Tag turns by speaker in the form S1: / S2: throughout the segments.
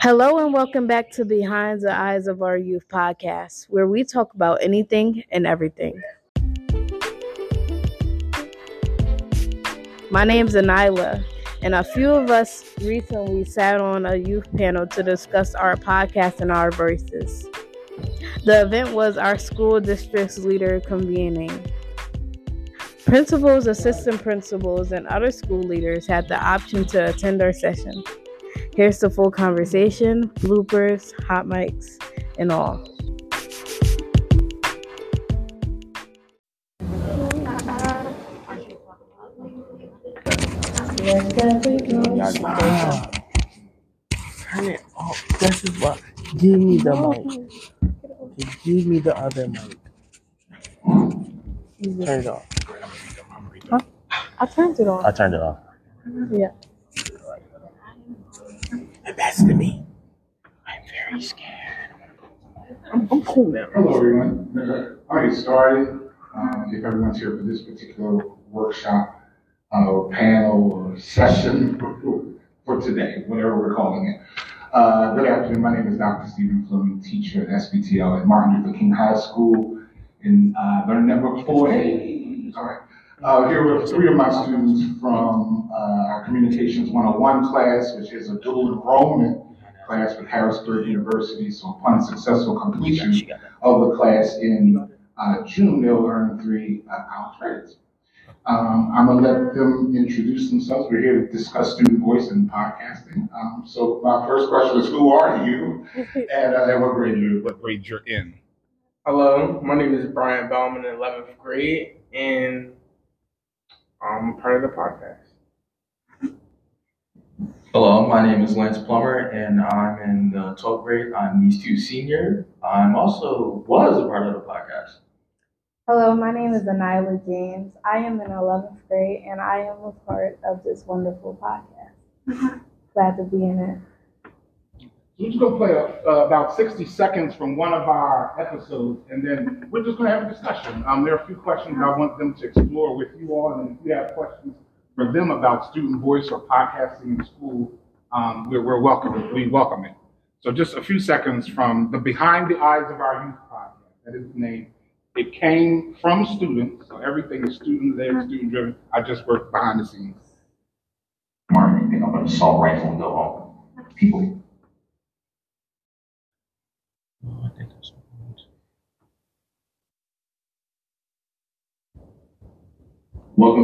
S1: Hello and welcome back to Behind the Eyes of Our Youth podcast, where we talk about anything and everything. My name's Anila, and a few of us recently sat on a youth panel to discuss our podcast and our voices. The event was our school district's leader convening. Principals, assistant principals, and other school leaders had the option to attend our session. Here's the full conversation, bloopers, hot mics, and all.
S2: Turn it off. This is what. Give me the mic. Give me the other mic. Turn it off. Huh?
S1: I turned it on.
S2: I turned it off.
S1: Yeah.
S2: And that's to me. I'm very scared. I'm, I'm cool now.
S3: Hello, everyone. I'll get started. Um, if everyone's here for this particular workshop, uh, or panel, or session for today, whatever we're calling it. Uh, good afternoon. My name is Dr. Stephen Fleming, teacher at SBTL at Martin Luther King High School in uh, Learning Network 4A. All right. Uh, here with three of my students from uh, our Communications 101 class, which is a dual enrollment class with Harrisburg University. So upon successful completion of the class in uh, June, they'll earn three uh, college credits. Um, I'm gonna let them introduce themselves. We're here to discuss student voice and podcasting. Um, so my first question is, who are you, and, uh, and what grade you? What grade you're in?
S2: Hello, my name is Brian Bauman in 11th grade, and I'm a part of the podcast.
S4: Hello, my name is Lance Plummer, and I'm in the 12th grade. I'm East 2 senior. I'm also was a part of the podcast.
S1: Hello, my name is Anila James. I am in 11th grade, and I am a part of this wonderful podcast. Mm-hmm. Glad to be in it.
S3: We're just gonna play uh, about 60 seconds from one of our episodes, and then we're just gonna have a discussion. Um, there are a few questions I want them to explore with you all, and if you have questions for them about student voice or podcasting in school, um, we're, we're welcome. We welcome it. So just a few seconds from the Behind the Eyes of Our Youth podcast. That is the name. It came from students, so everything is student-led, student-driven. I just work behind the scenes.
S5: Martin and pick up an assault rifle and go home. People Welcome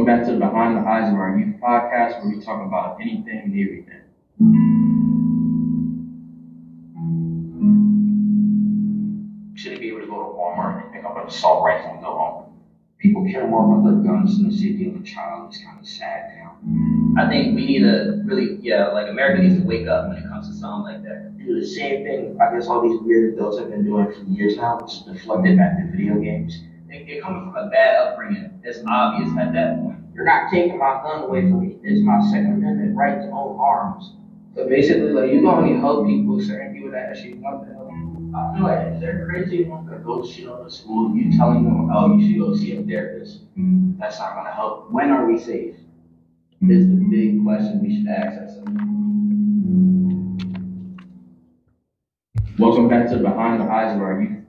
S5: back to Behind the Eyes of Our Youth podcast, where we talk about anything and everything. Shouldn't be able to go to Walmart and pick up an assault rifle and go home. People care more about their guns than the safety of a child. It's kind of sad now.
S6: I think we need to really, yeah, like America needs to wake up when it comes to something like that.
S5: Do the same thing. I guess all these weird adults have been doing for years now. Just deflected back to video games.
S6: They, they're coming from a bad upbringing. It's obvious at that point.
S5: You're not taking my gun away from me. It's my Second Amendment right to own arms.
S7: So basically, like you can only help people, certain people that actually want to help.
S5: I feel like if they're crazy enough to go shit on the school, you telling them, oh, you should go see a therapist, mm-hmm. that's not gonna help. When are we safe? Is the big question we should ask ourselves. Mm-hmm. Welcome back to Behind the Eyes of Our Youth.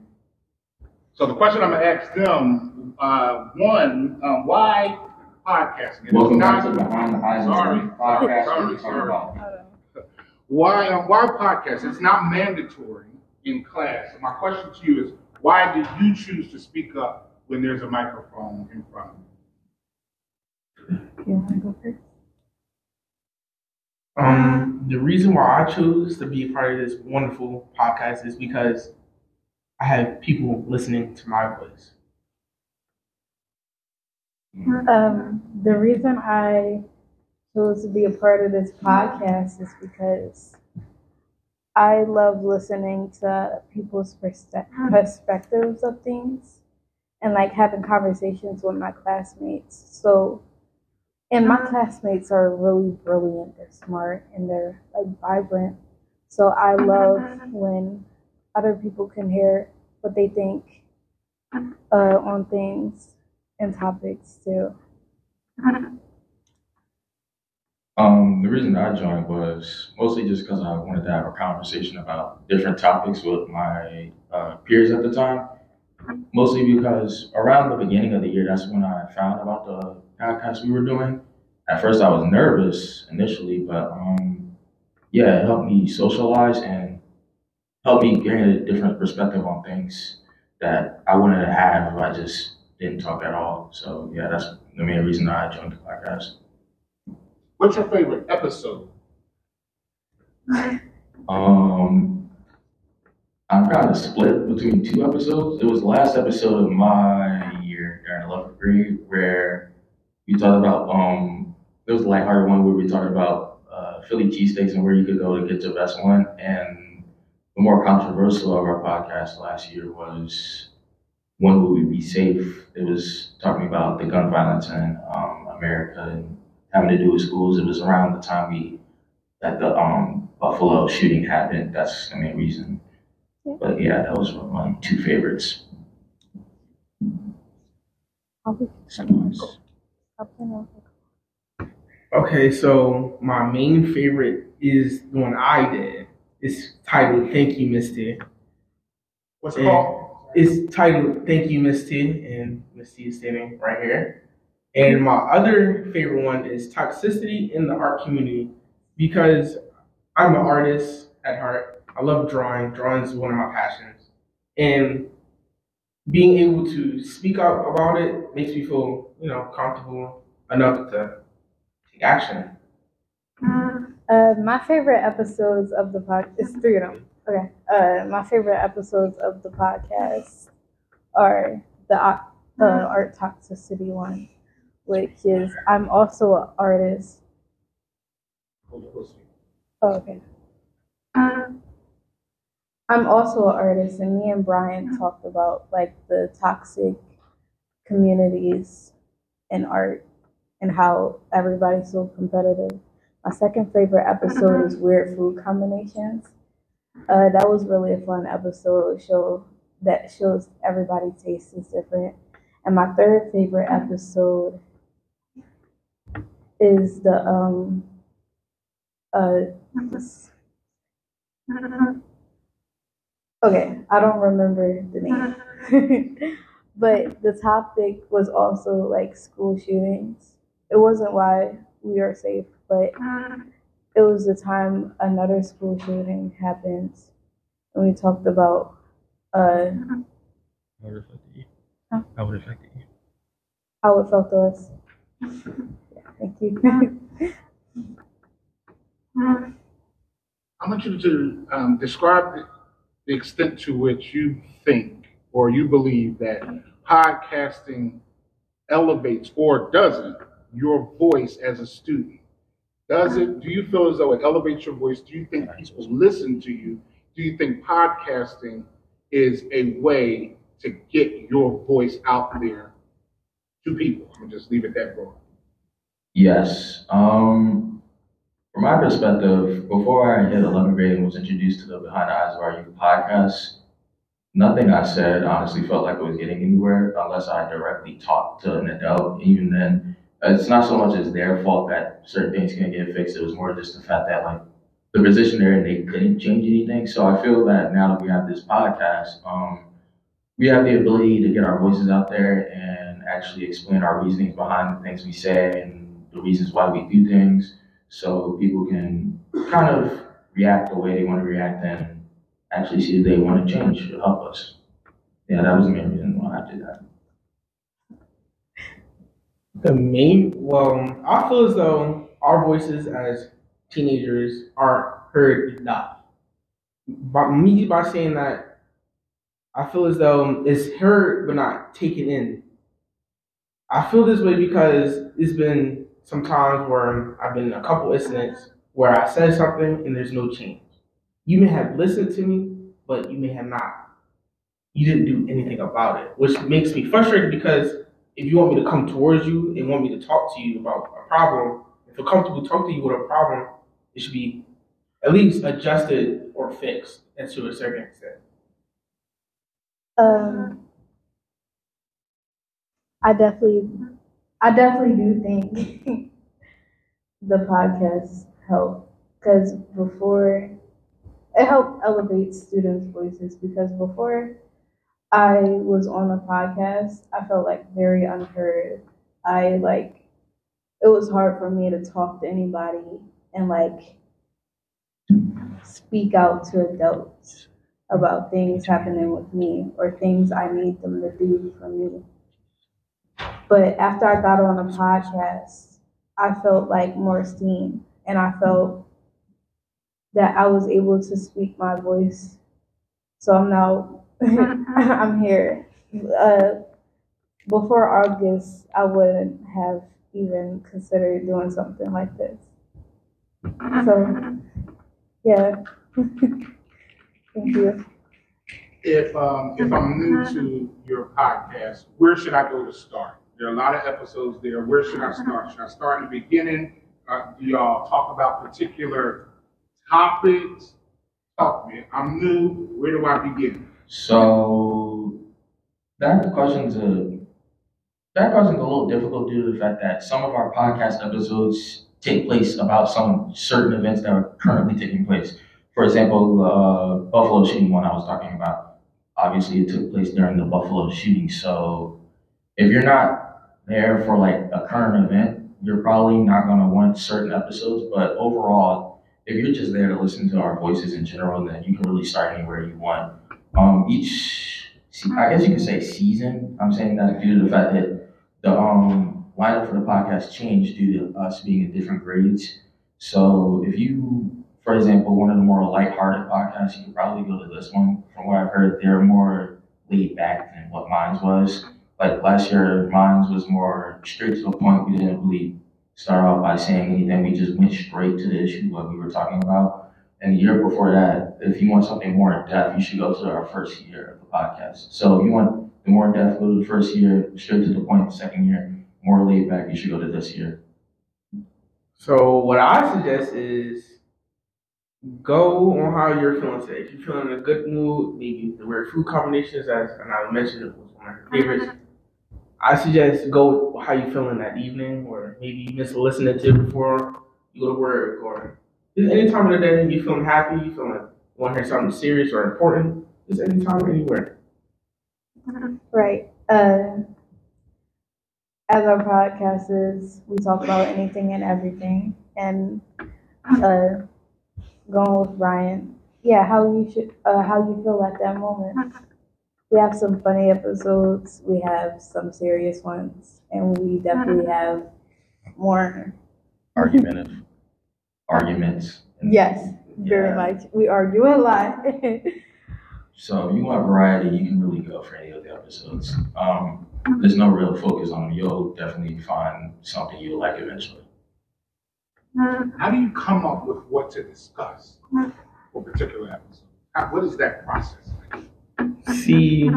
S3: So the question I'm gonna ask them, uh, one, um, why podcasting? It is
S5: Welcome back
S3: not-
S5: to Behind the Eyes of Our
S3: Sorry,
S5: Youth podcast,
S3: sorry, sorry. Why, uh, why podcast? It's not mandatory in class. So my question to you is, why did you choose to speak up when there's a microphone in front of you?
S1: You want to go first?
S2: Um, the reason why I chose to be a part of this wonderful podcast is because I have people listening to my voice.
S1: Um, the reason I chose to be a part of this podcast is because I love listening to people's perspe- perspectives of things and like having conversations with my classmates. So, and my classmates are really brilliant, they're smart, and they're like vibrant. So, I love when other people can hear what they think uh, on things and topics too.
S5: Um, the reason I joined was mostly just because I wanted to have a conversation about different topics with my uh, peers at the time. Mostly because around the beginning of the year, that's when I found about the podcast we were doing. At first, I was nervous initially, but um, yeah, it helped me socialize and helped me gain a different perspective on things that I wouldn't have had if I just didn't talk at all. So yeah, that's the main reason I joined the podcast.
S3: What's your favorite episode?
S5: Um, I'm kind of split between two episodes. It was the last episode of my year during 11th grade where we talked about, um, it was the lighthearted one where we talked about uh, Philly cheesesteaks and where you could go to get your best one. And the more controversial of our podcast last year was when will we be safe? It was talking about the gun violence in um, America and having to do with schools. It was around the time we that the um, Buffalo shooting happened. That's the main reason.
S1: Yeah.
S5: But yeah, that was one of my two favorites.
S1: I'll
S2: Okay, so my main favorite is the one I did. It's titled "Thank You, Misty."
S3: What's it
S2: Yeah.
S3: called?
S2: It's titled "Thank You, Misty," and Misty is standing right here. And my other favorite one is "Toxicity in the Art Community," because I'm an artist at heart. I love drawing. Drawing is one of my passions, and being able to speak out about it makes me feel, you know, comfortable enough to take action.
S1: Uh, my favorite episodes of the podcast is three of them. Okay. Uh, my favorite episodes of the podcast are the uh, art toxicity one, which is I'm also an artist. Oh, okay. I'm also an artist, and me and Brian talked about like the toxic communities in art and how everybody's so competitive. My second favorite episode is weird food combinations. Uh, that was really a fun episode. Show that shows everybody's taste is different. And my third favorite episode is the um uh okay I don't remember the name, but the topic was also like school shootings. It wasn't why we are safe, but it was the time another school shooting happened, and we talked about uh,
S2: How it affect you?
S1: Huh?
S2: How it affect you?
S1: how it felt to us. Yeah, thank you.
S3: I want you to um, describe the, the extent to which you think or you believe that podcasting elevates or doesn't your voice as a student. Does it? Do you feel as though it elevates your voice? Do you think people listen to you? Do you think podcasting is a way to get your voice out there to people? I'm gonna just leave it that broad.
S5: Yes. Um, from my perspective, before I hit 11th grade and was introduced to the Behind the Eyes of Our Youth podcast, nothing I said honestly felt like it was getting anywhere unless I directly talked to an adult. Even then, it's not so much as their fault that certain things can't get fixed. It was more just the fact that like the position they're in, they couldn't change anything. So I feel that now that we have this podcast, um, we have the ability to get our voices out there and actually explain our reasonings behind the things we say and the reasons why we do things so people can kind of react the way they want to react and actually see if they want to change to help us. Yeah, that was the main reason why I did that.
S2: The main, well, I feel as though our voices as teenagers aren't heard enough. By me, by saying that, I feel as though it's heard but not taken in. I feel this way because it's been some times where I've been in a couple incidents where I said something and there's no change. You may have listened to me, but you may have not. You didn't do anything about it, which makes me frustrated because if you want me to come towards you and want me to talk to you about a problem, if you're comfortable talking to you with a problem, it should be at least adjusted or fixed and to a certain extent.
S1: Um, I definitely, I definitely do think the podcast helped because before it helped elevate students' voices because before I was on a podcast, I felt like very unheard. I like it was hard for me to talk to anybody and like speak out to adults about things happening with me or things I need them to do for me. But after I got on a podcast, I felt like more esteem and I felt that I was able to speak my voice. So I'm now I'm here. Uh, before August, I wouldn't have even considered doing something like this. So, yeah. Thank you.
S3: If, um, if I'm new to your podcast, where should I go to start? There are a lot of episodes there. Where should I start? Should I start in the beginning? Uh, do y'all talk about particular topics? Talk me. I'm new. Where do I begin?
S5: So that question's a that question's a little difficult due to the fact that some of our podcast episodes take place about some certain events that are currently taking place. For example, uh, Buffalo shooting one I was talking about. Obviously, it took place during the Buffalo shooting. So if you're not there for like a current event, you're probably not going to want certain episodes. But overall, if you're just there to listen to our voices in general, then you can really start anywhere you want. Um, each, I guess you could say season. I'm saying that due to the fact that the um lineup for the podcast changed due to us being in different grades. So if you, for example, one of the more lighthearted podcasts, you could probably go to this one. From what I've heard, they're more laid back than what mine was. Like last year, mine was more straight to the point. We didn't really start off by saying anything. We just went straight to the issue what we were talking about. And the year before that, if you want something more in depth, you should go to our first year of the podcast. So if you want the more in depth, go to the first year, straight to the point. The second year, more laid back, you should go to this year.
S2: So what I suggest is go on how you're feeling today. If you're feeling in a good mood, maybe the weird food combinations, as and I mentioned, it was one of my favorites. I suggest go how you feeling that evening, or maybe you missed listening to it before you go to work, or just any time of the day you feeling happy, you feeling like you want to hear something serious or important, just anytime, anywhere.
S1: Right. Uh, as our podcast is, we talk about anything and everything. And uh, going with Ryan, yeah, how you should, uh, how you feel at that moment. We have some funny episodes. We have some serious ones, and we definitely ah. have more.
S5: Argumentative arguments.
S1: Yes, very
S5: Yeah.
S1: much. We argue a lot.
S5: So if you want variety, you can really go for any of the episodes. Um, there's no real focus on them. You'll definitely find something you'll like eventually. Mm.
S3: How do you come up with what to discuss mm. for particular episode? How, what is that process? Like?
S2: See,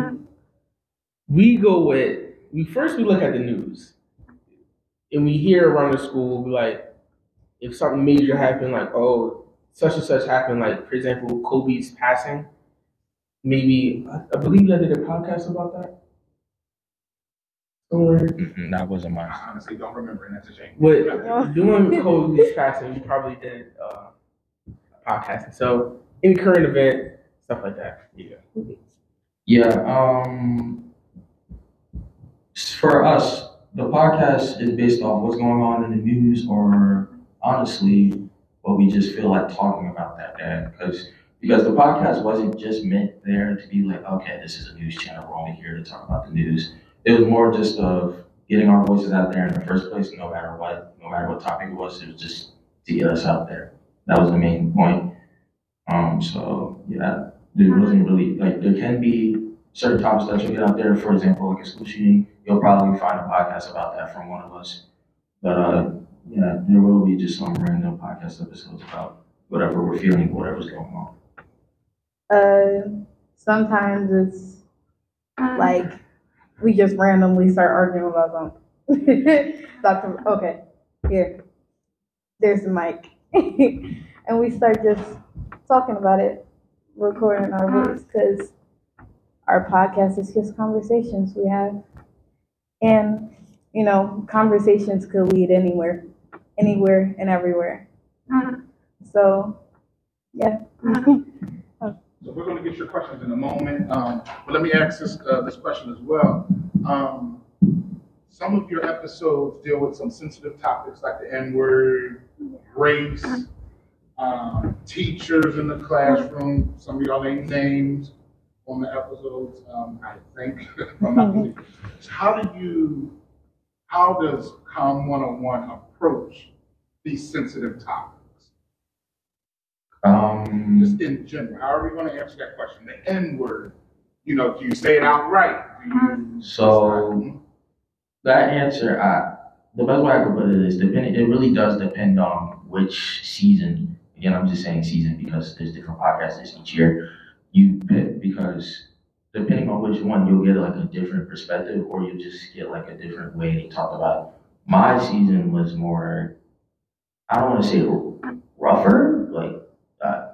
S2: we go with we first we look at the news, and we hear around the school we like if something major happened, like oh such and such happened, like for example Kobe's passing. Maybe I, I believe I did a podcast about that somewhere.
S5: Mhm, That wasn't mine.
S3: I honestly don't remember, and that's a shame.
S2: With doing Kobe's passing, we probably did uh, podcasting. So any current event, stuff like that. Yeah.
S5: Yeah, um, for us, the podcast is based off what's going on in the news or honestly, what we just feel like talking about that day. Because because the podcast wasn't just meant there to be like, okay, this is a news channel, we're only here to talk about the news. It was more just of getting our voices out there in the first place, no matter what, no matter what topic it was, it was just to get us out there. That was the main point. Um, so yeah, there wasn't really like there can be certain topics that you get out there. For example, like a school shooting, you'll probably find a podcast about that from one of us. But uh, yeah, there will be just some random podcast episodes about whatever we're feeling, whatever's going on.
S1: Uh, sometimes it's like we just randomly start arguing about something. Doctor, okay, here, there's the mic, and we start just talking about it, recording our voice because our podcast is just conversations we have, and you know, conversations could lead anywhere, anywhere and everywhere. So, yeah.
S3: So we're gonna get your questions in a moment, um, but let me ask this, uh, this question as well. Um, some of your episodes deal with some sensitive topics like the N-word, race, um, teachers in the classroom, some of y'all ain't names on the episodes, um, I think. if I'm not mistaken. So How do you, how does Com 101 approach these sensitive topics?
S5: Um,
S3: just in general, how are we gonna answer that question? The N word, you know, do you say it outright? Do you?
S5: So- that answer, I, the best way I could put it is depending, it really does depend on which season. Again, I'm just saying season because there's different podcasts each year. You pick because depending on which one, you'll get like a different perspective or you'll just get like a different way they talk about it. My season was more, I don't want to say rougher, like, uh,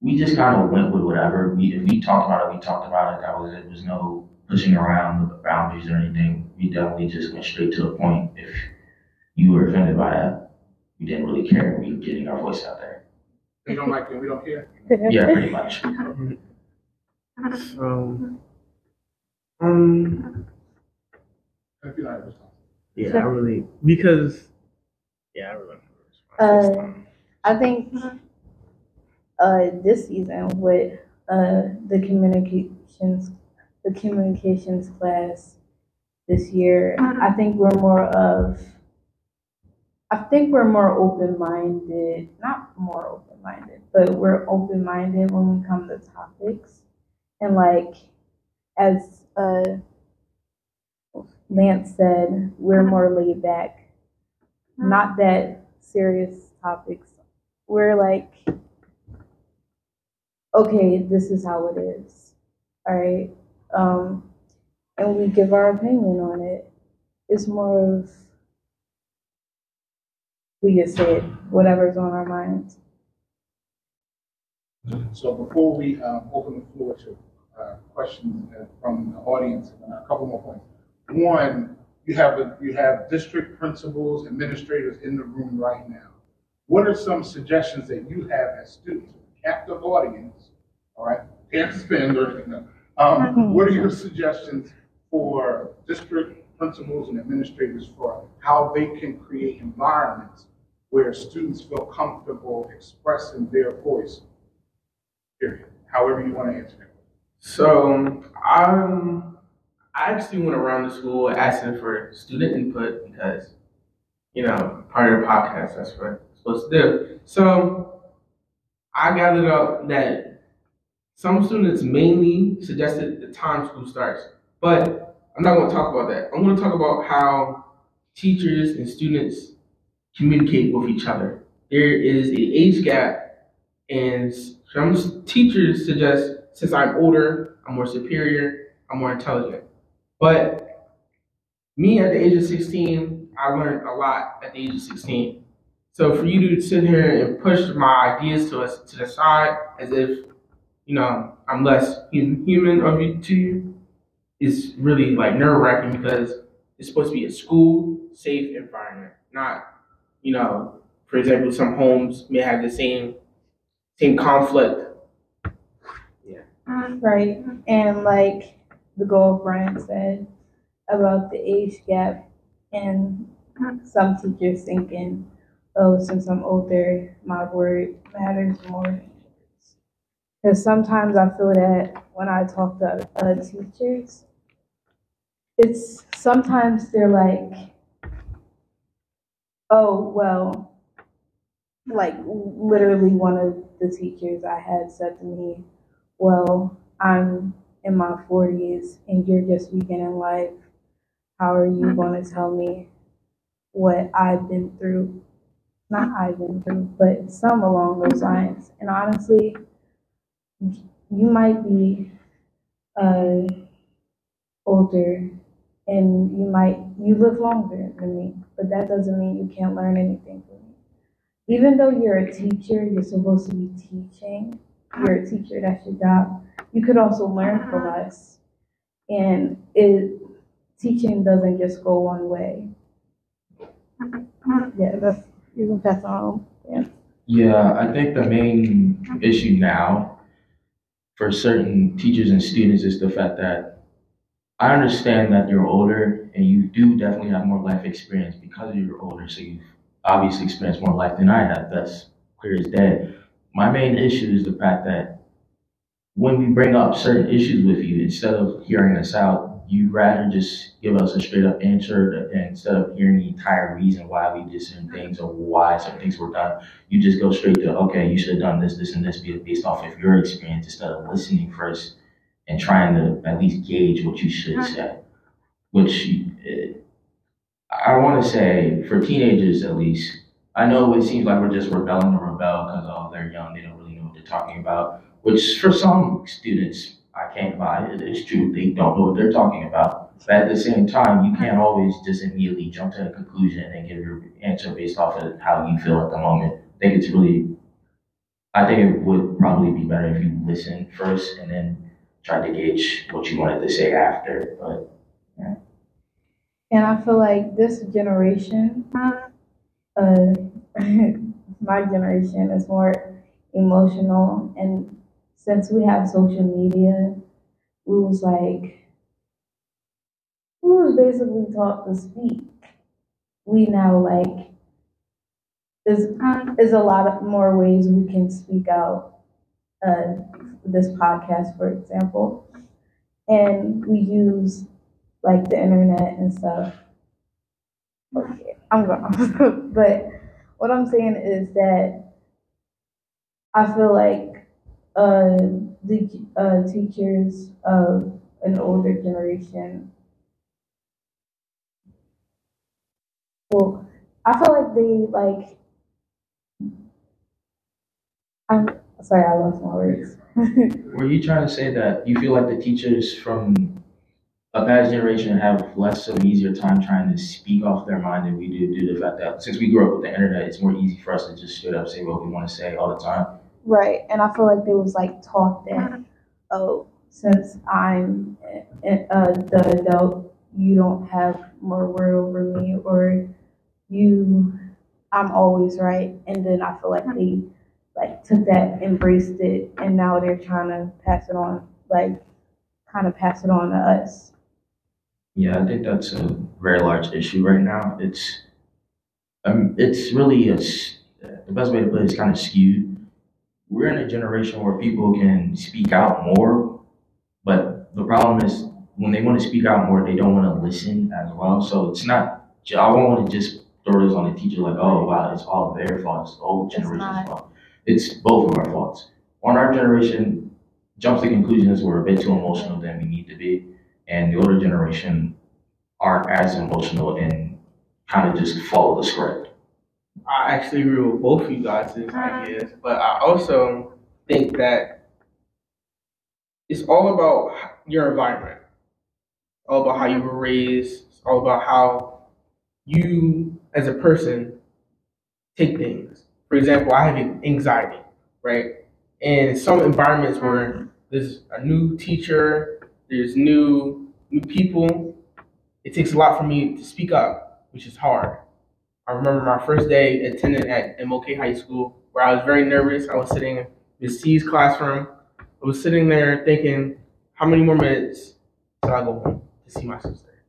S5: we just kind of went with whatever. We, if we talked about it, we talked about it. That was it. Was no pushing around the boundaries or anything. We definitely just went straight to the point. If you were offended by that, we didn't really care. We were getting our voice out there.
S3: We don't like it, we don't care.
S5: Yeah, pretty much.
S2: So, um,
S3: If you like,
S2: yeah, I really because yeah, I really.
S1: Uh, I think uh, this season with uh, the communications the communications class this year, I think we're more of I think we're more open minded, not more open minded, but we're open minded when we come to topics. And like as uh, Lance said, we're more laid back. Not that serious topics. We're like, okay, this is how it is. All right. Um, and we give our opinion on it. It's more of we just say whatever's on our minds.
S3: So before we, um, open the floor to, uh, questions uh, from the audience, a couple more points. One, you have, a- you have district principals, administrators in the room right now. What are some suggestions that you have as students, captive audience, all right? Can't spend or anything, no. Um, what are your suggestions for district principals and administrators for how they can create environments where students feel comfortable expressing their voice? Period. However you want to answer that.
S2: So um, I actually went around the school asking for student input because, you know, part of the podcast, that's what I'm supposed to do. So I gathered up that some students mainly suggested the time school starts, but I'm not going to talk about that. I'm going to talk about how teachers and students communicate with each other. There is an age gap, and some teachers suggest since I'm older, I'm more superior, I'm more intelligent. But me at the age of 16, I learned a lot at the age of 16. So for you to sit here and push my ideas to us to the side as if, you know, I'm less human of you to you is really like nerve wracking because it's supposed to be a school safe environment, not, you know, for example, some homes may have the same same conflict Yeah.
S1: Um, right. And like the goal Brian said about the age gap and some teachers thinking, oh, since I'm older, my word matters more. Because sometimes I feel that when I talk to other teachers, it's sometimes they're like, oh, well, like literally one of the teachers I had said to me, well, I'm in my 40s and you're just beginning life. How are you going to tell me what I've been through? Not I've been through, but some along those lines. And honestly, you might be uh, older and you might, you live longer than me, but that doesn't mean you can't learn anything. Even though you're a teacher, you're supposed to be teaching you're a teacher, that's your job. You could also learn from uh-huh. us. And it teaching doesn't just go one way. Uh-huh. Yeah, that's You can pass on. Yeah.
S5: Yeah, I think the main issue now for certain teachers and students is the fact that I understand that you're older and you do definitely have more life experience because you're older. So you've obviously experienced more life than I have. That's clear as day. My main issue is the fact that when we bring up certain issues with you, instead of hearing us out, you rather just give us a straight up answer instead of hearing the entire reason why we did certain things or why certain things were done. You just go straight to, okay, you should have done this, this, and this based off of your experience instead of listening first and trying to at least gauge what you should say. Which uh, I want to say for teenagers at least, I know it seems like we're just rebelling to rebel because oh they're young, they don't really know what they're talking about. Which for some students I can't buy it. It's true. They don't know what they're talking about. But at the same time, you can't always just immediately jump to a conclusion and give your answer based off of how you feel at the moment. I think it's really, I think it would probably be better if you listen first and then try to gauge what you wanted to say after. But.
S1: And I feel like this generation, uh, my generation is more emotional and since we have social media, we was like, we was basically taught to speak. We now like, there's, there's a lot of more ways we can speak out. Uh, this podcast, for example, and we use like the internet and stuff. I'm but what I'm saying is that I feel like uh, the uh, teachers of an older generation. Well, I feel like they like. I'm sorry, I lost my words.
S5: Were you trying to say that you feel like the teachers from a past generation have less of an easier time trying to speak off their mind than we do due to the fact that since we grew up with the internet, it's more easy for us to just straight up say what we want to say all the time?
S1: Right, and I feel like they was like taught that, uh-huh. oh, since I'm eh, eh, uh, the adult, you don't have more word over me, or you, I'm always right. And then I feel like they like took that, embraced it, and now they're trying to pass it on, like kind of pass it on to us.
S5: Yeah, I think that's a very large issue right now. It's, um, it's really a, the best way to put it is kind of skewed we're in a generation where people can speak out more, but the problem is when they want to speak out more, they don't want to listen as well. So it's not. I won't want to just throw this on the teacher like, oh wow, it's all their fault. It's the old generation's fault. It's both of our faults. One, our generation jumps to conclusions we're a bit too emotional than we need to be, and the older generation aren't as emotional and kind of just follow the script.
S2: I actually agree with both of you guys' uh-huh. ideas, but I also think that it's all about your environment, all about how you were raised, it's all about how you, as a person, take things. For example, I have anxiety, right? And some environments where uh-huh. there's a new teacher, there's new new people, it takes a lot for me to speak up, which is hard. I remember my first day attending at MLK High School, where I was very nervous. I was sitting in Miss C's classroom. I was sitting there thinking, how many more minutes till I go home to see my sister?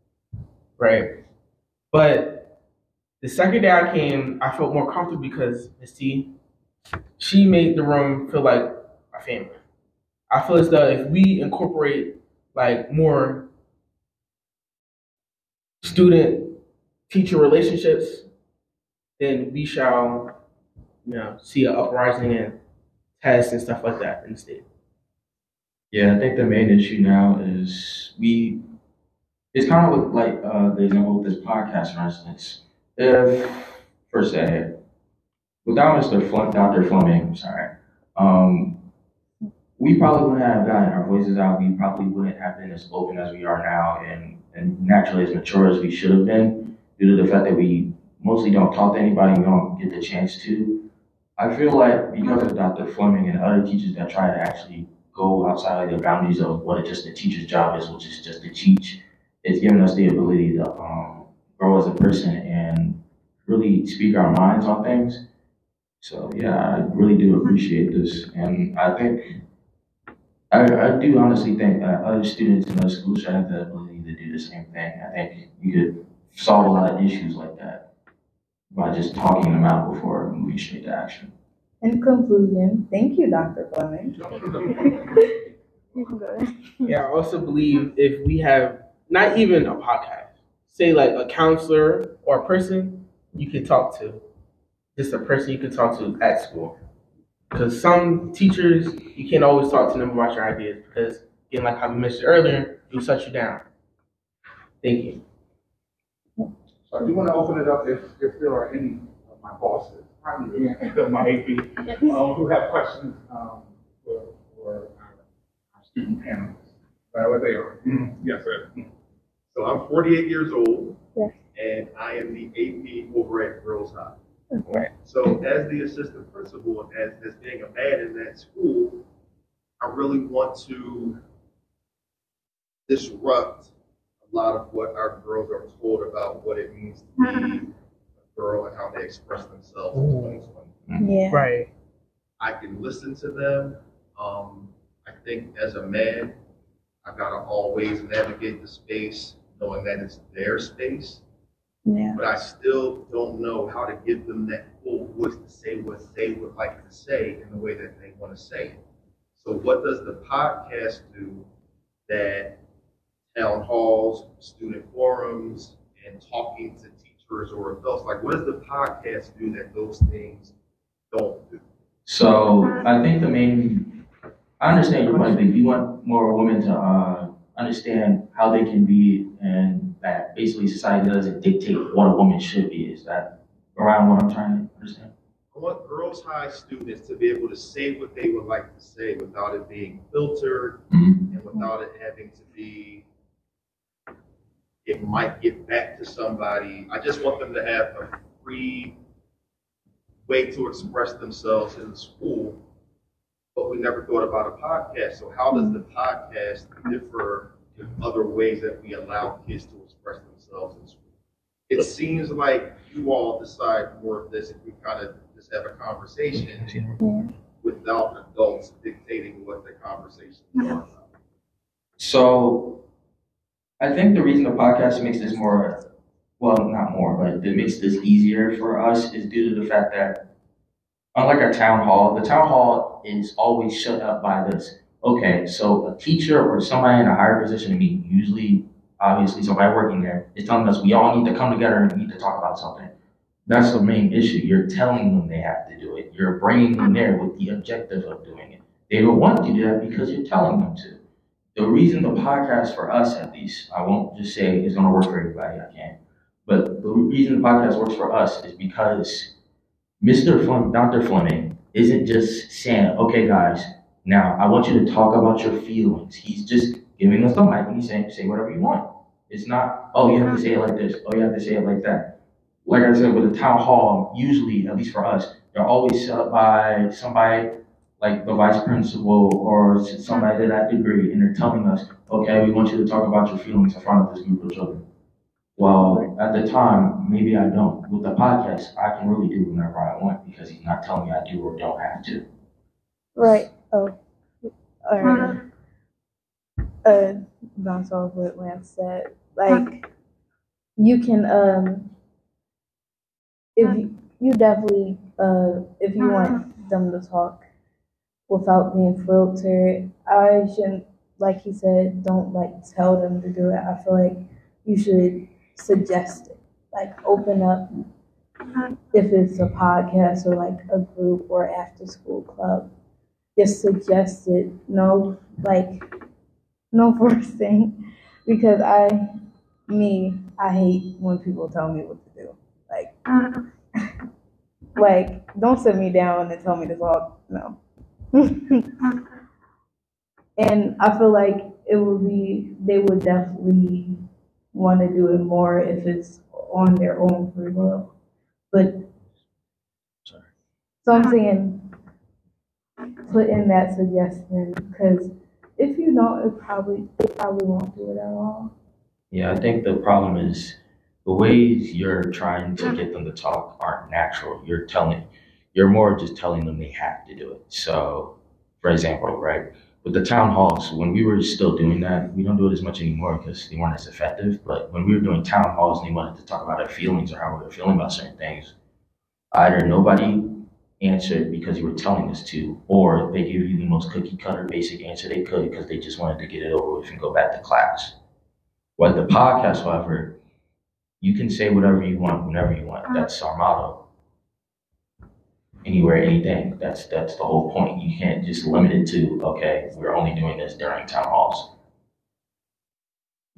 S2: Right? But the second day I came, I felt more comfortable because Miss T, she made the room feel like a family. I feel as though if we incorporate like more student teacher relationships then we shall, you know, see an uprising in tests and stuff like that in the state.
S5: Yeah, I think the main issue now is we. It's kind of like uh, the example with this podcast, for instance. If, per se, without Mr. Flem, Dr. Fleming, sorry, um, we probably wouldn't have gotten our voices out. We probably wouldn't have been as open as we are now, and and naturally as mature as we should have been, due to the fact that we mostly don't talk to anybody, we don't get the chance to. I feel like because of Dr. Fleming and other teachers that try to actually go outside of the boundaries of what just the teacher's job is, which is just to teach, it's given us the ability to um, grow as a person and really speak our minds on things. So yeah, I really do appreciate this, and I think I, I do honestly think that other students in other schools should have the ability to do the same thing. I think you could solve a lot of issues like that by just talking them out before moving straight to action.
S1: In conclusion, thank you, Dr. Fleming. You can go.
S2: Yeah, I also believe if we have not even a podcast, say like a counselor or a person you can talk to, just a person you can talk to at school. Because some teachers, you can't always talk to them about your ideas because, again, like I mentioned earlier, it'll shut you down. Thank you.
S3: So I do want to open it up if, if there are any of my bosses, probably my AP, um, who have questions, um, for, for our, our student panelists. Uh, what they are. Yes, sir.
S8: So I'm 48 years old.
S1: Yes.
S8: And I am the AP over at Girls High.
S1: Okay.
S8: So as the assistant principal and as, as being a man in that school, I really want to disrupt a lot of what our girls are told about what it means to be a girl and how they express themselves in 2020.
S1: Yeah.
S2: Right.
S8: I can listen to them. Um, I think as a man, I've gotta always navigate the space knowing that it's their space.
S1: Yeah.
S8: But I still don't know how to give them that full voice to say what they would like to say in the way that they want to say it. So what does the podcast do that town halls, student forums, and talking to teachers or adults, like what does the podcast do that those things don't do?
S5: So I think the main, I understand your point of view. You want more women to uh, understand how they can be, and that basically society doesn't dictate what a woman should be. Is that around what I'm trying to understand?
S8: I want girls high students to be able to say what they would like to say without it being filtered
S5: Mhm.
S8: and without it having to be, it might get back to somebody. I just want them to have a free way to express themselves in school. But we never thought about a podcast. So how does the podcast differ in other ways that we allow kids to themselves in school? It seems like you all decide more of this if we kind of just have a conversation
S1: Yeah.
S8: without adults dictating what the conversation is about.
S5: So I think the reason the podcast makes this more, well, not more, but it makes this easier for us is due to the fact that unlike a town hall, the town hall is always shut up by this. Okay, so a teacher or somebody in a higher position to me, usually, obviously, somebody working there, is telling us we all need to come together and need to talk about something. That's the main issue. You're telling them they have to do it. You're bringing them there with the objective of doing it. They don't want to do that because you're telling them to. The reason the podcast for us, at least, I won't just say it's going to work for everybody. I can't. But the reason the podcast works for us is because Mr. Dr. Fleming isn't just saying, okay, guys, now I want you to talk about your feelings. He's just giving us the mic and he's saying, say whatever you want. It's not, oh, you have to say it like this. Oh, you have to say it like that. Like I said, with the town hall, usually, at least for us, they're always set up by somebody like the vice principal or somebody to that degree, and they're telling us, okay, we want you to talk about your feelings in front of this group of children. Well, at the time, maybe I don't. With the podcast, I can really do whatever I want because he's not telling me I do or don't have to.
S1: Right. Oh. Alright. Uh-huh. Uh, bounce off what Lance said. Like, you can um, if you, you definitely uh, if you want them to talk without being filtered, I shouldn't like he said, don't like tell them to do it. I feel like you should suggest it. Like open up if it's a podcast or like a group or after school club. Just suggest it. No like no forcing. Because I me, I hate when people tell me what to do. Like uh-huh. like don't sit me down and tell me to talk. No. Uh-huh. and I feel like it would be they would definitely want to do it more if it's on their own free will. But
S5: Sorry.
S1: so I'm saying put in that suggestion because if you don't, it probably they probably won't do it at all.
S5: Yeah, I think the problem is the ways you're trying to get them to talk aren't natural. You're telling, you're more just telling them they have to do it. So, for example, right, with the town halls, when we were still doing that, we don't do it as much anymore because they weren't as effective. But when we were doing town halls and they wanted to talk about their feelings or how we were feeling about certain things, either nobody answered because you were telling us to, or they gave you the most cookie cutter basic answer they could because they just wanted to get it over with and go back to class. With the podcast, however, you can say whatever you want whenever you want. Uh-huh. That's our motto. Anywhere, anything. That's that's the whole point. You can't just limit it to okay, we're only doing this during town halls.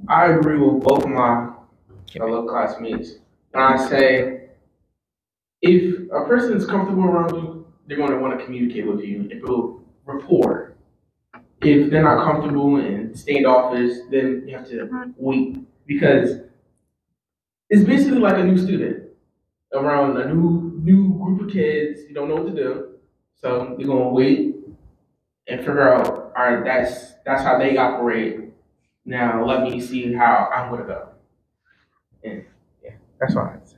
S2: I agree with both of my fellow classmates. When I say, if a person is comfortable around you, they're going to want to communicate with you and build rapport. If they're not comfortable and standoffish, then you have to mm-hmm. wait because it's basically like a new student around a new new group of kids. You don't know what to do, so you're gonna wait and figure out. All right, that's that's how they operate. Now let me see how I'm gonna go. And yeah, that's all I have to say.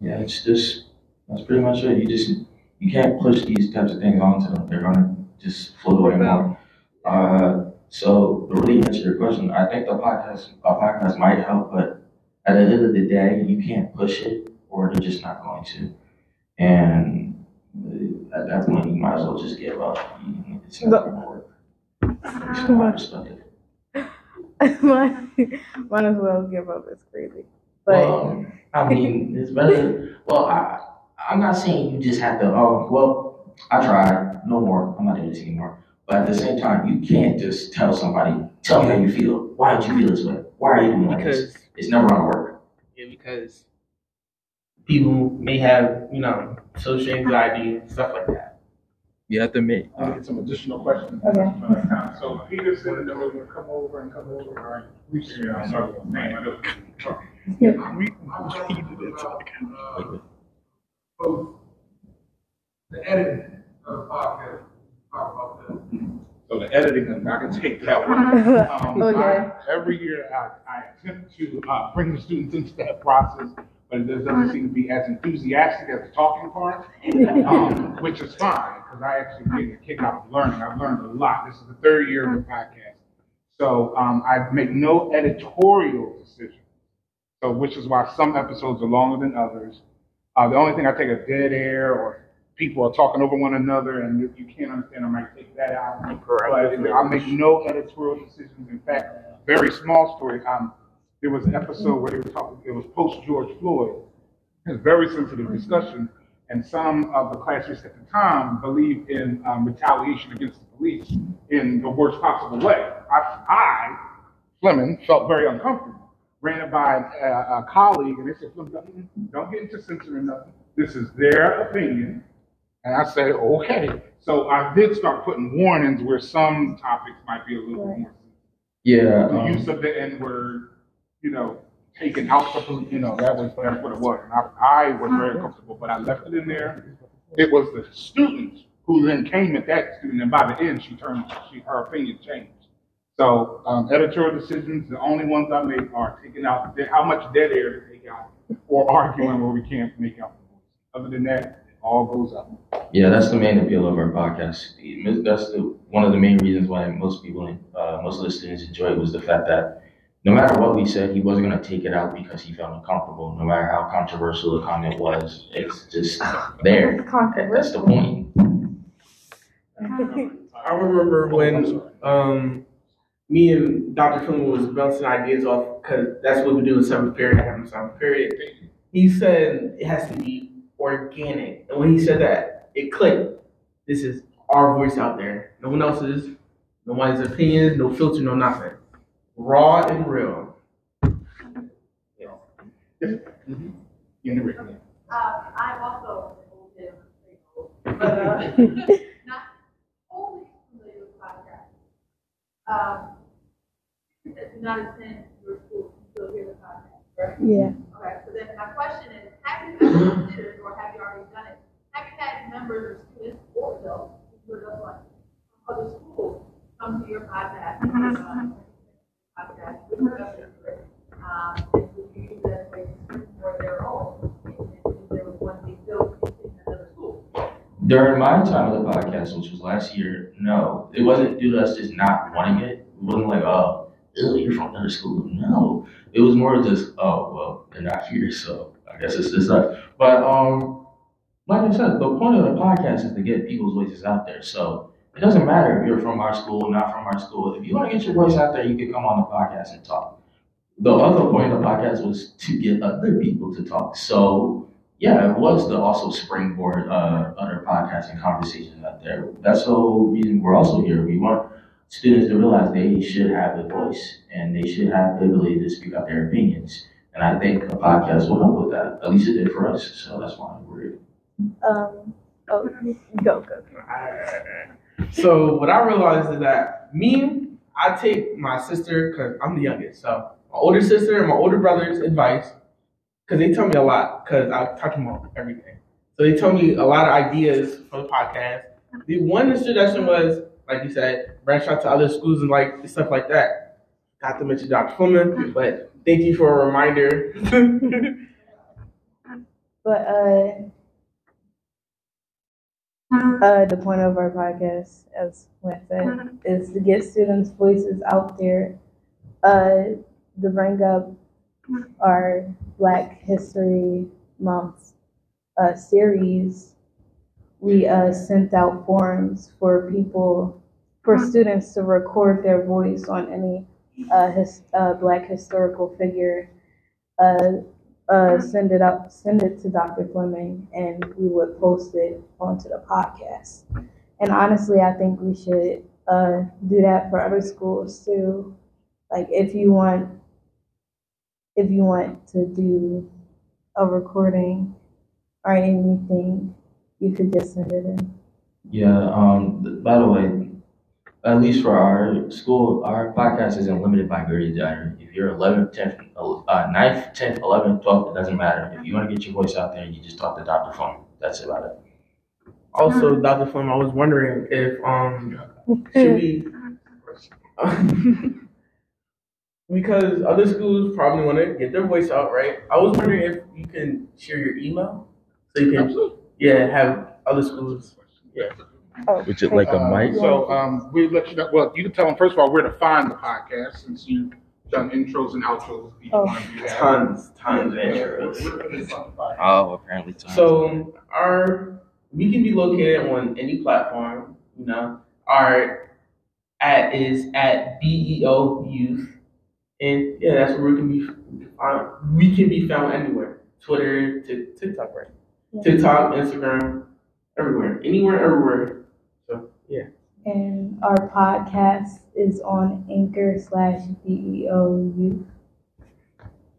S5: Yeah, it's just that's pretty much it. You just you can't push these types of things onto them. They're gonna just float away more. Uh, so to really answer your question, I think the podcast a podcast might help, but at the end of the day, you can't push it, or they're just not going to. And uh, at that point, you might as well just give up. It's not gonna work. From my perspective.
S1: might, as well give up. It's crazy. But
S5: Well, I mean, it's better. Well, I, I'm not saying you just have to. Oh, well, I tried. No more. I'm not doing this anymore. But at the same time, you can't just tell somebody, "Tell me how you feel. Why don't you feel this way? Why are you doing like this?"
S2: Because
S5: It's never gonna work.
S2: yeah, because people may have you know social anxiety and stuff like that.
S9: You have to make.
S3: I'll get some additional questions.
S1: Okay.
S3: So Peterson and then we're gonna come over and come over, all right? We should, uh, I'm sorry, name, I know.
S10: The editing of the podcast, talk about that.
S3: So the editing, I can take that one. Um,
S1: Okay.
S3: I- Every year, I, I attempt to, uh, bring the students into that process, but it doesn't seem to be as enthusiastic as the talking part, um, which is fine, because I actually get a kick out of learning. I've learned a lot. This is the third year of the podcast. So, um, I make no editorial decisions. So, which is why some episodes are longer than others. Uh, the only thing I take a dead air or people are talking over one another and if you can't understand, I might take that out. Correct. But I make no editorial decisions. In fact, very small story. Um, there was an episode where they were talking, it was post George Floyd. It was a very sensitive discussion. And some of the classmates at the time believed in um, retaliation against the police in the worst possible way. I, I Fleming, felt very uncomfortable. Ran it by a, a colleague, and they said, Fleming, don't, don't get into censoring nothing. This is their opinion. And I said, okay. So I did start putting warnings where some topics might be a little bit more.
S5: Yeah.
S3: The
S5: um,
S3: use of the N word, you know, taken out the, you know, that was, that's what it was. And I, I was very comfortable, but I left it in there. It was the students who then came at that student, and by the end, she turned, she, her opinion changed. So, um, editorial decisions, the only ones I make are taking out, how much dead air to take out, or arguing where we can't make out the voice. Other than that, it all goes up.
S5: Yeah, that's the main appeal of our podcast. That's the, one of the main reasons why most people, uh, most of the students enjoy it was the fact that no matter what we said, he wasn't going to take it out because he felt uncomfortable. No matter how controversial the comment was, it's just there. That's the point.
S2: I remember when um, me and Dr. Fillmore was bouncing ideas off because that's what we do in seventh period. I have in seventh period. He said it has to be organic, and when he said that, it clicked. This is our voice out there. No one else's. No one's opinions. No filter. No nothing. Raw and real. Yeah.
S3: In the written.
S11: Uh, I'm also an old bit but, uh, not wholly familiar with podcasts. Um, not a sin?
S1: Yeah.
S11: Okay, so then my question is, have you or have you already done it? Have you had members students or from other schools come to your podcast? Mm-hmm. Uh, um,
S5: During my time of the podcast, which was last year, no, it wasn't due to us just not wanting it. It wasn't like, oh, ew, you're from another school. No, it was more just, oh, well, they're not here, so I guess it's just that. But um, like I said, the point of the podcast is to get people's voices out there. So it doesn't matter if you're from our school, not from our school. If you want to get your voice out there, you can come on the podcast and talk. The other point of the podcast was to get other people to talk. So yeah, it was to also springboard uh, other podcasts and conversations out there. That's the whole reason we're also here. We want students to realize they should have a voice and they should have the ability to speak out their opinions. And I think a podcast will help with that. At least it did for us. So that's why we're here.
S1: Um, oh, go, go, go.
S2: So what I realized is that me, I take my sister because I'm the youngest. So my older sister and my older brother's advice because they tell me a lot because I talk to them about everything. So they tell me a lot of ideas for the podcast. The one suggestion was, like you said, branch out to other schools and like stuff like that. Not to mention Dr. Fleming, but thank you for a reminder.
S1: But uh, uh, the point of our podcast, as Went said, is to get students' voices out there. Uh, to bring up our Black History Month uh, series, we uh, sent out forms for people, for students to record their voice on any uh, his, uh, Black historical figure. Uh, uh, send it up, send it to Dr. Fleming, and we would post it onto the podcast. And honestly, I think we should uh, do that for other schools too. Like if you want, if you want to do a recording or anything, you could just send it in.
S5: Yeah, um, by the way, at least for our school, our podcast isn't limited by grades either. If you're 11th, 10th, uh, 9th, 10th, 11th, 12th, it doesn't matter. If you want to get your voice out there, you just talk to Dr. Fung. That's about it.
S2: also, Dr. Fleming, I was wondering if um should we because other schools probably want to get their voice out, right? I was wondering if you can share your email so you can yeah have other schools yeah.
S1: Oh,
S9: Would you like a
S3: Uh,
S9: mic?
S3: So, um, we let you know, well, you can tell them, first of all, where to find the podcast, since you've done intros and outros. each
S1: Oh.
S3: one of you have.
S2: Tons, tons of intros.
S3: Where can they find the podcast?
S9: Oh, apparently. time.
S2: So our we can be located on any platform, you know. Our at is at BEO Youth, and yeah, that's where we can be. Uh, we can be found anywhere: Twitter, Tik TikTok, right? TikTok, Instagram, everywhere, anywhere, everywhere. So yeah,
S1: And our podcast is on Anchor slash BEO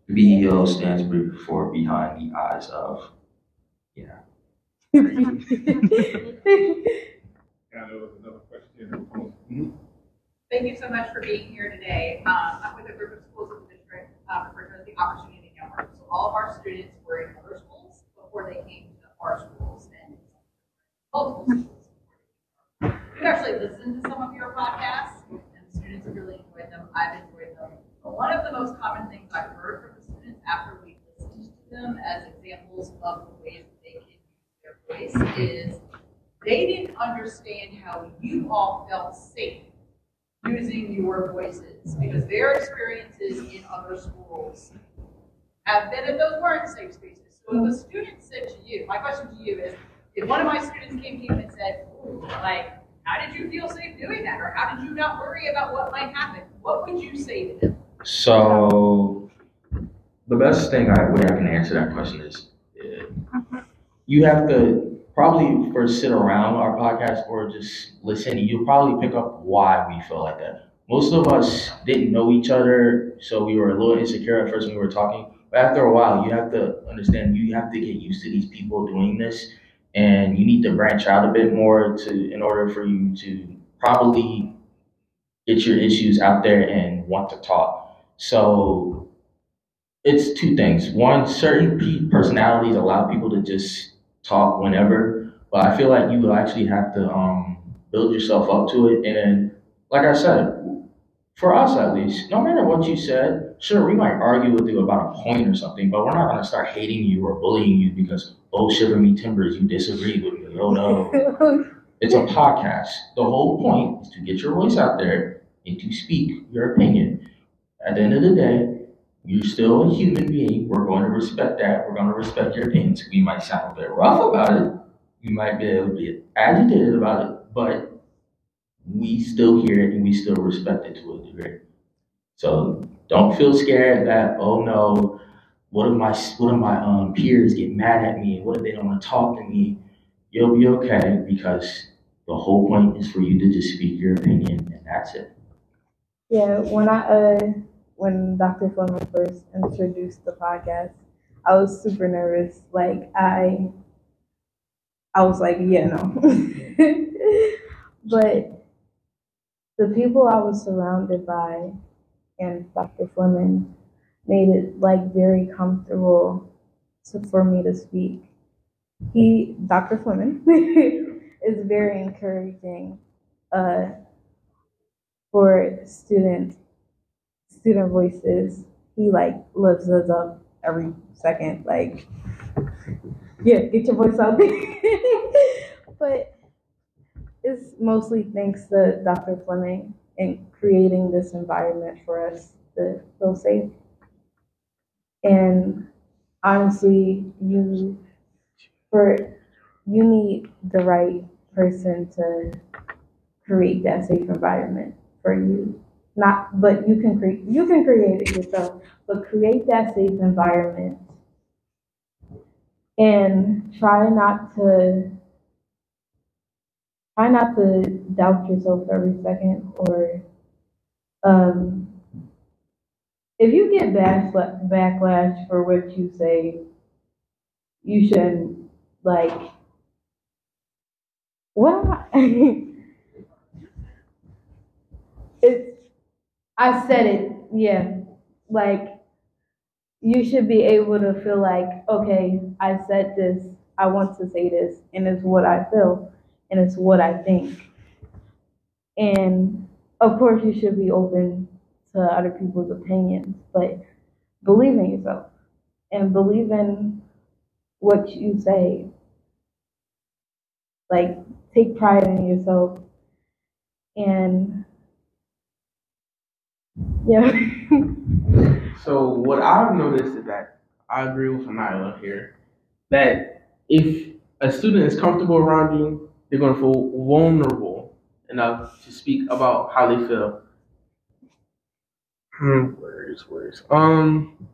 S5: BEO stands for Behind the Eyes of. Yeah.
S3: Yeah, there was another question. Mhm.
S11: Thank you so much for being here today. Um, I'm with a group of schools in the district, uh, referred to as the Opportunity Network. So all of our students were in other schools before they came to our schools and multiple schools. We've actually listened to some of your podcasts and students really enjoyed them. I've enjoyed them. But one of the most common things I've heard from the students after we listened to them as examples of the ways that they can use their voice is they didn't understand how you all felt safe using your voices because their experiences in other schools have been that those weren't safe spaces. So if a student said to you, my question to you is, if one of my students came to you and said, like, how did you feel safe doing that? Or how did you not worry about what might happen? What would you say to them?
S5: So the best thing I way I can answer that question is you have to probably first sit around our podcast or just listen. You'll probably pick up why we feel like that. Most of us didn't know each other, so we were a little insecure at first when we were talking. But after a while, you have to understand you have to get used to these people doing this, and you need to branch out a bit more to in order for you to probably get your issues out there and want to talk. So it's two things. One, certain personalities allow people to just talk whenever, but I feel like you actually have to um, build yourself up to it. And like I said, for us at least, no matter what you said, sure, we might argue with you about a point or something, but we're not gonna start hating you or bullying you because, oh, shiver me timbers, you disagree with me. Oh no. It's a podcast. The whole point is to get your voice out there and to speak your opinion. At the end of the day, you're still a human being. We're going to respect that. We're going to respect your opinions. We might sound a bit rough about it. We might be a bit agitated about it, but we still hear it and we still respect it to a degree. So don't feel scared that, oh no, what if my what if my um, peers get mad at me? What if they don't want to talk to me? You'll be okay because the whole point is for you to just speak your opinion and that's it.
S1: Yeah, when I uh when Dr. Fleming first introduced the podcast, I was super nervous. Like I I was like, yeah, no. but the people I was surrounded by and Dr. Fleming made it like very comfortable to, for me to speak. He, Dr. Fleming, is very encouraging uh, for student student voices. He like lifts us up every second. Like, yeah, get your voice out there. but it's mostly thanks to Dr. Fleming in creating this environment for us to feel safe. And honestly, you for you need the right person to create that safe environment for you. Not, but you can create you can create it yourself, but create that safe environment and try not to try not to doubt yourself every second or um, if you get backla- backlash for what you say, you shouldn't like what it's I said it, yeah. Like you should be able to feel like, okay, I said this, I want to say this, and it's what I feel, and it's what I think. And of course, you should be open to other people's opinions, but believe in yourself and believe in what you say. Like, take pride in yourself and yeah.
S2: So what I've noticed is that I agree with Anila here that if a student is comfortable around you, they're going to feel vulnerable enough to speak about how they feel. Hmm, words, words. Um.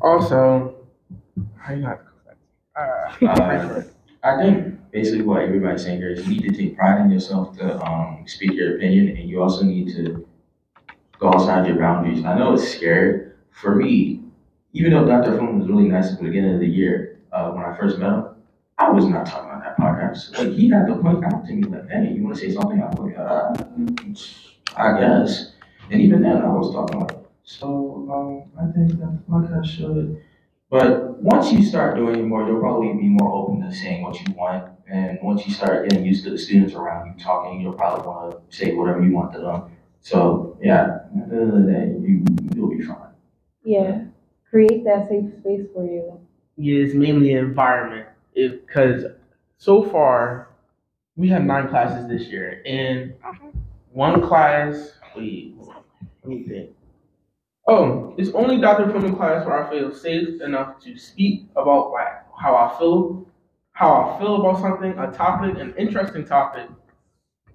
S2: Also, how you have to
S5: Uh, I think basically what everybody's saying here is you need to take pride in yourself to um, speak your opinion, and you also need to go outside your boundaries. I know it's scary. For me, even though Dr. Fung was really nice at the beginning of the year uh, when I first met him, I was not talking about. Like he had to point out to me like, "Hey, you want to say something?" I was like, uh, "I guess." And even then, I was talking like, "So um, I think that the podcast should." But once you start doing it more, you'll probably be more open to saying what you want. And once you start getting used to the students around you talking, you'll probably want to say whatever you want to them. So yeah, at the end of the day, you you'll be fine.
S1: Yeah. Create that safe space for you.
S2: Yeah, it's mainly environment. Because so far, we have nine classes this year, and one class. Wait, let me think. Oh, it's only Dr. Fleming class where I feel safe enough to speak about like how I feel, how I feel about something, a topic, an interesting topic.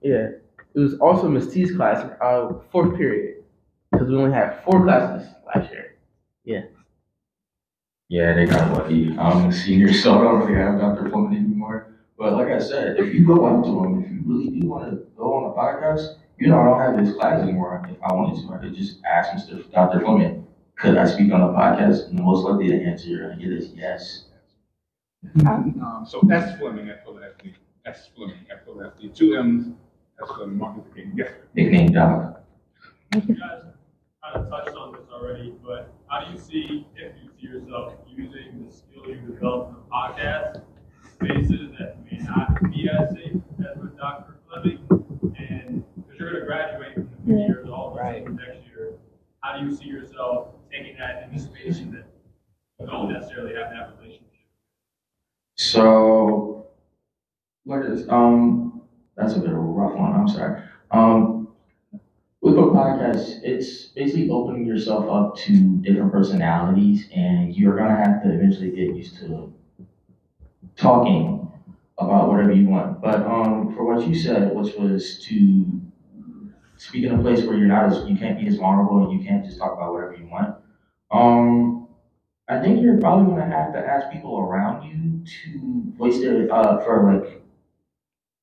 S2: Yeah, it was also Miss T's class, uh, fourth period, because we only had four classes last year. Yeah.
S5: Yeah, they got lucky. I'm a senior, so I don't really have Dr. Fleming anymore. But like I said, if you go up to him, if you really do want to go on a podcast, you know, I don't have this class anymore. If I wanted to, I could just ask Mr. Dr. Fleming, could I speak on a podcast? And the most likely the answer you're gonna get is yes.
S3: Um, so S Fleming at Philadelphia, S Fleming at Philadelphia, two M's, S Fleming, Martin Luther King. Yes.
S5: Nickname Doc.
S9: You guys kind of touched on this already, but how do you see, if you see yourself using the skill you developed in the podcast, spaces that may not be as safe as with Dr. Fleming? And because you're going to graduate from the few
S1: Yeah.
S9: years, all of next year, how do you see yourself taking that in the space that you don't necessarily have that relationship?
S5: So, what is, um, that's a bit of a rough one, I'm sorry. Um, with a podcast, it's basically opening yourself up to different personalities, and you're gonna have to eventually get used to talking about whatever you want. But, um, for what you said, which was to speak in a place where you're not as, you can't be as vulnerable and you can't just talk about whatever you want. Um, I think you're probably gonna have to ask people around you to voice their, uh, for like,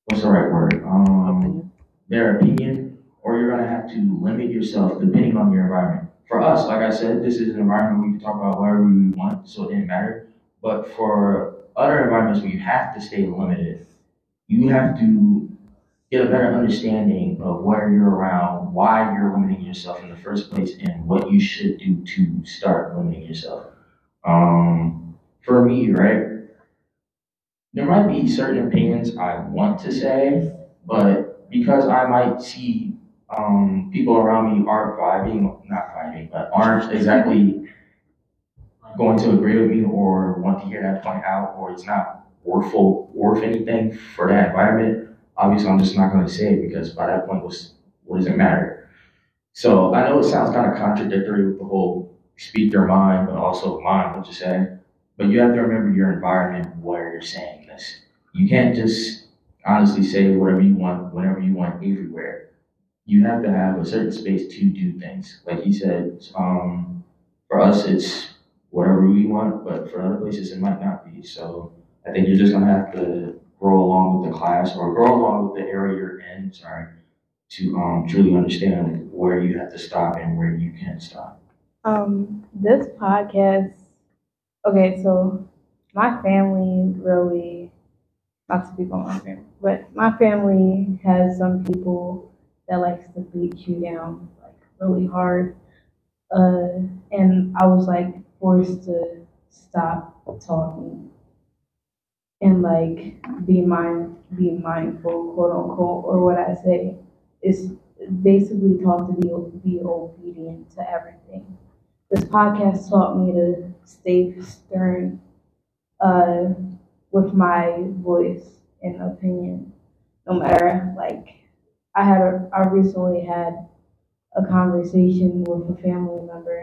S5: what's the right word? Um, their opinion, or you're gonna have to limit yourself depending on your environment. For us, like I said, this is an environment where we can talk about whatever we want, so it didn't matter. But for other environments where you have to stay limited, you have to get a better understanding of where you're around, why you're limiting yourself in the first place, and what you should do to start limiting yourself. Um, for me, right, there might be certain opinions I want to say, but because I might see um, people around me aren't vibing, not vibing, but aren't exactly going to agree with me or want to hear that point out, or it's not worthful, worth anything for that environment, obviously I'm just not going to say it because by that point, what's, what does it matter? So I know it sounds kind of contradictory with the whole speak your mind, but also mind what you say. But you have to remember your environment where you're saying this. You can't just honestly say whatever you want, whenever you want, everywhere. You have to have a certain space to do things. Like he said, um, for us, it's whatever we want, but for other places, it might not be. So I think you're just gonna have to grow along with the class or grow along with the area you're in, sorry, to um, truly understand where you have to stop and where you can stop.
S1: Um, this podcast, okay, so my family really, not to speak on my family, but my family has some people that likes to beat you down like really hard. Uh, and I was like forced to stop talking and like be mind be mindful, quote unquote, or what I say is basically taught to be be obedient to everything. This podcast taught me to stay stern uh, with my voice and opinion, no matter like I had a, I recently had a conversation with a family member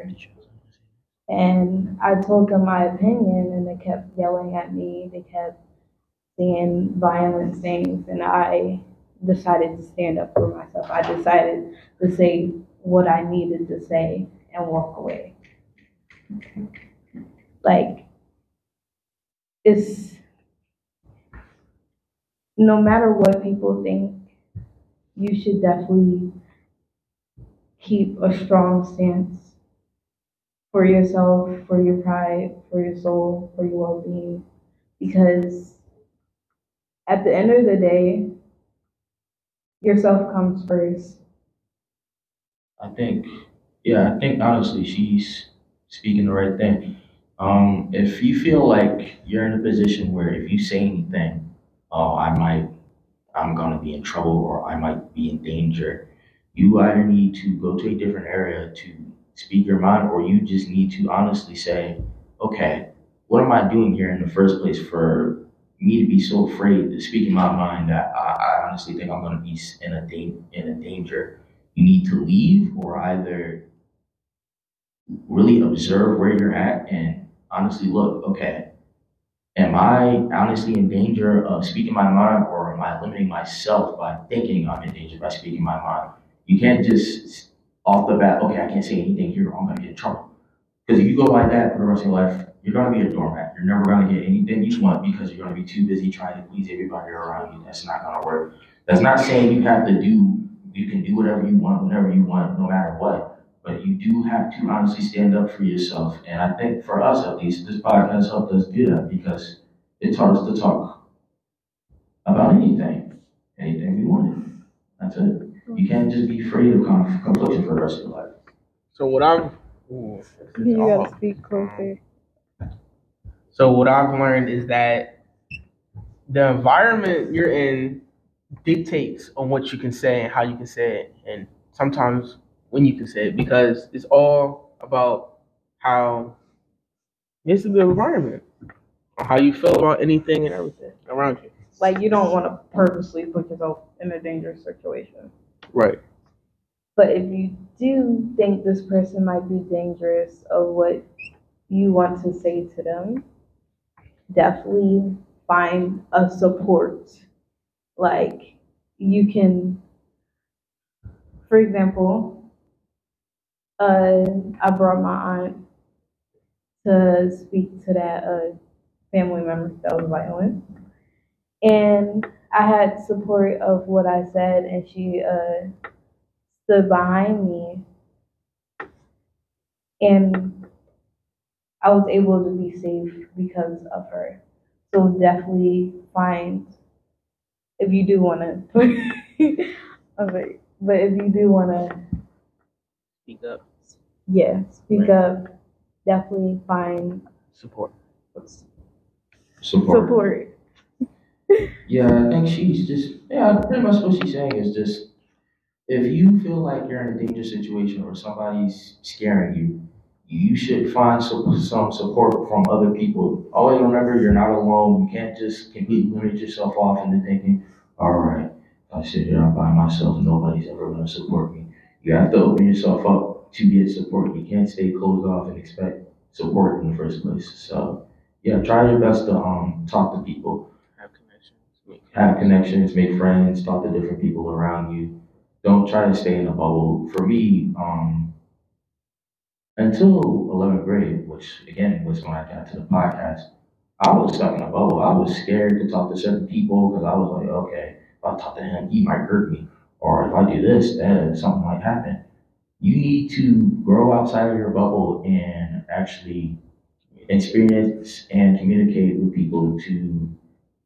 S1: and I told them my opinion and they kept yelling at me. They kept saying violent things and I decided to stand up for myself. I decided to say what I needed to say and walk away. Like it's no matter what people think, you should definitely keep a strong stance for yourself, for your pride, for your soul, for your well being. Because at the end of the day, yourself comes first.
S5: I think, yeah, I think honestly, she's speaking the right thing. Um, if you feel like you're in a position where if you say anything, oh, I might, I'm gonna be in trouble or I might be in danger, you either need to go to a different area to speak your mind or you just need to honestly say, okay, what am I doing here in the first place for me to be so afraid to speak in my mind that I, I honestly think I'm gonna be in a da- in a danger. You need to leave or either really observe where you're at and honestly look, okay, am I honestly in danger of speaking my mind or am I limiting myself by thinking I'm in danger by speaking my mind? You can't just off the bat, okay, I can't say anything here I'm gonna get in trouble. Because if you go like that for the rest of your life, you're gonna be a doormat. You're never gonna get anything you want because you're gonna be too busy trying to please everybody around you. That's not gonna work. That's not saying you have to do, you can do whatever you want, whenever you want, no matter what. But you do have to honestly stand up for yourself. And I think for us at least, this podcast helped us do that because it taught us to talk about anything, anything we wanted. That's it. You can't just be free of conf- confliction for the rest of your life.
S2: So what I've ooh, this
S1: You gotta
S2: almost-
S1: speak closer.
S2: So what I've learned is that the environment you're in dictates on what you can say and how you can say it. And sometimes when you can say it because it's all about how it's the environment, how you feel about anything and everything around you.
S1: Like you don't want to purposely put yourself in a dangerous situation.
S2: Right.
S1: But if you do think this person might be dangerous of what you want to say to them, definitely find a support. Like you can, for example, uh, I brought my aunt to speak to that uh, family member that was violent, and I had support of what I said, and she uh, stood behind me, and I was able to be safe because of her. So definitely find if you do want to. okay, but if you do want to,
S2: Speak up.
S1: yeah, speak
S2: Right.
S1: up. Definitely find
S2: Support.
S5: Support.
S1: support.
S5: Yeah, I think she's just, yeah, pretty much what she's saying is just, if you feel like you're in a dangerous situation or somebody's scaring you, you should find some, some support from other people. Always remember, you're not alone. You can't just completely limit yourself off into thinking, all right, I sit here by myself, nobody's ever going to support me. You have to open yourself up to get support. You can't stay closed off and expect support in the first place. So, yeah, try your best to um, talk to people
S2: Have connections. Make
S5: friends, talk to different people around you. Don't try to stay in a bubble. For me, um, until 11th grade, which again was when I got to the podcast, I was stuck in a bubble. I was scared to talk to certain people because I was like, okay, if I talk to him, he might hurt me. Or if I do this, then something might happen. You need to grow outside of your bubble and actually experience and communicate with people to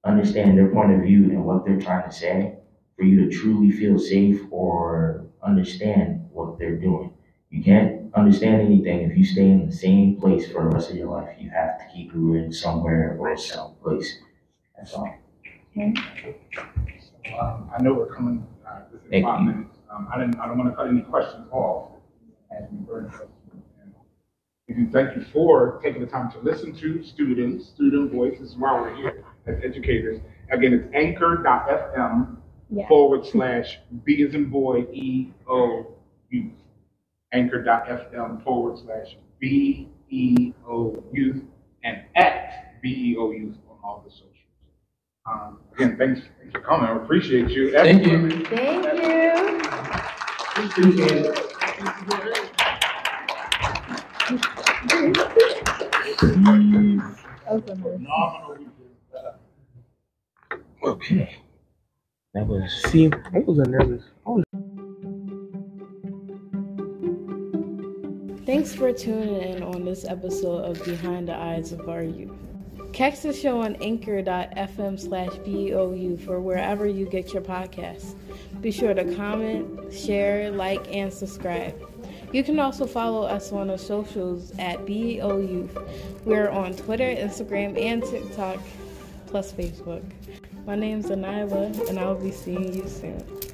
S5: understand their point of view and what they're trying to say for you to truly feel safe or understand what they're doing. You can't understand anything if you stay in the same place for the rest of your life. You have to keep moving somewhere or someplace. That's all.
S3: Um, I know we're coming, uh, within
S5: Thank
S3: five
S5: you.
S3: minutes. Um, I didn't, I don't want to cut any questions off. as we. And thank you for taking the time to listen to students, student voices while we're here as educators. Again, it's anchor.fm
S1: Yeah.
S3: forward slash B as in boy, E O youth. Anchor.fm forward slash B E O youth and at B E O youth on all the socials. Um, again, thanks, thanks for coming. I appreciate you.
S5: Thank you.
S3: Everyone-
S1: Thank you.
S3: Appreciate it.
S1: That was amazing.
S3: Phenomenal weekend.
S2: Okay. That was. See, I was nervous. I was
S1: Thanks for tuning in on this episode of Behind the Eyes of Our Youth. Catch the show on anchor.fm slash BOU for wherever you get your podcasts. Be sure to comment, share, like, and subscribe. You can also follow us on the socials at BO Youth. We're on Twitter, Instagram, and TikTok, plus Facebook. My name's Anila, and I'll be seeing you soon.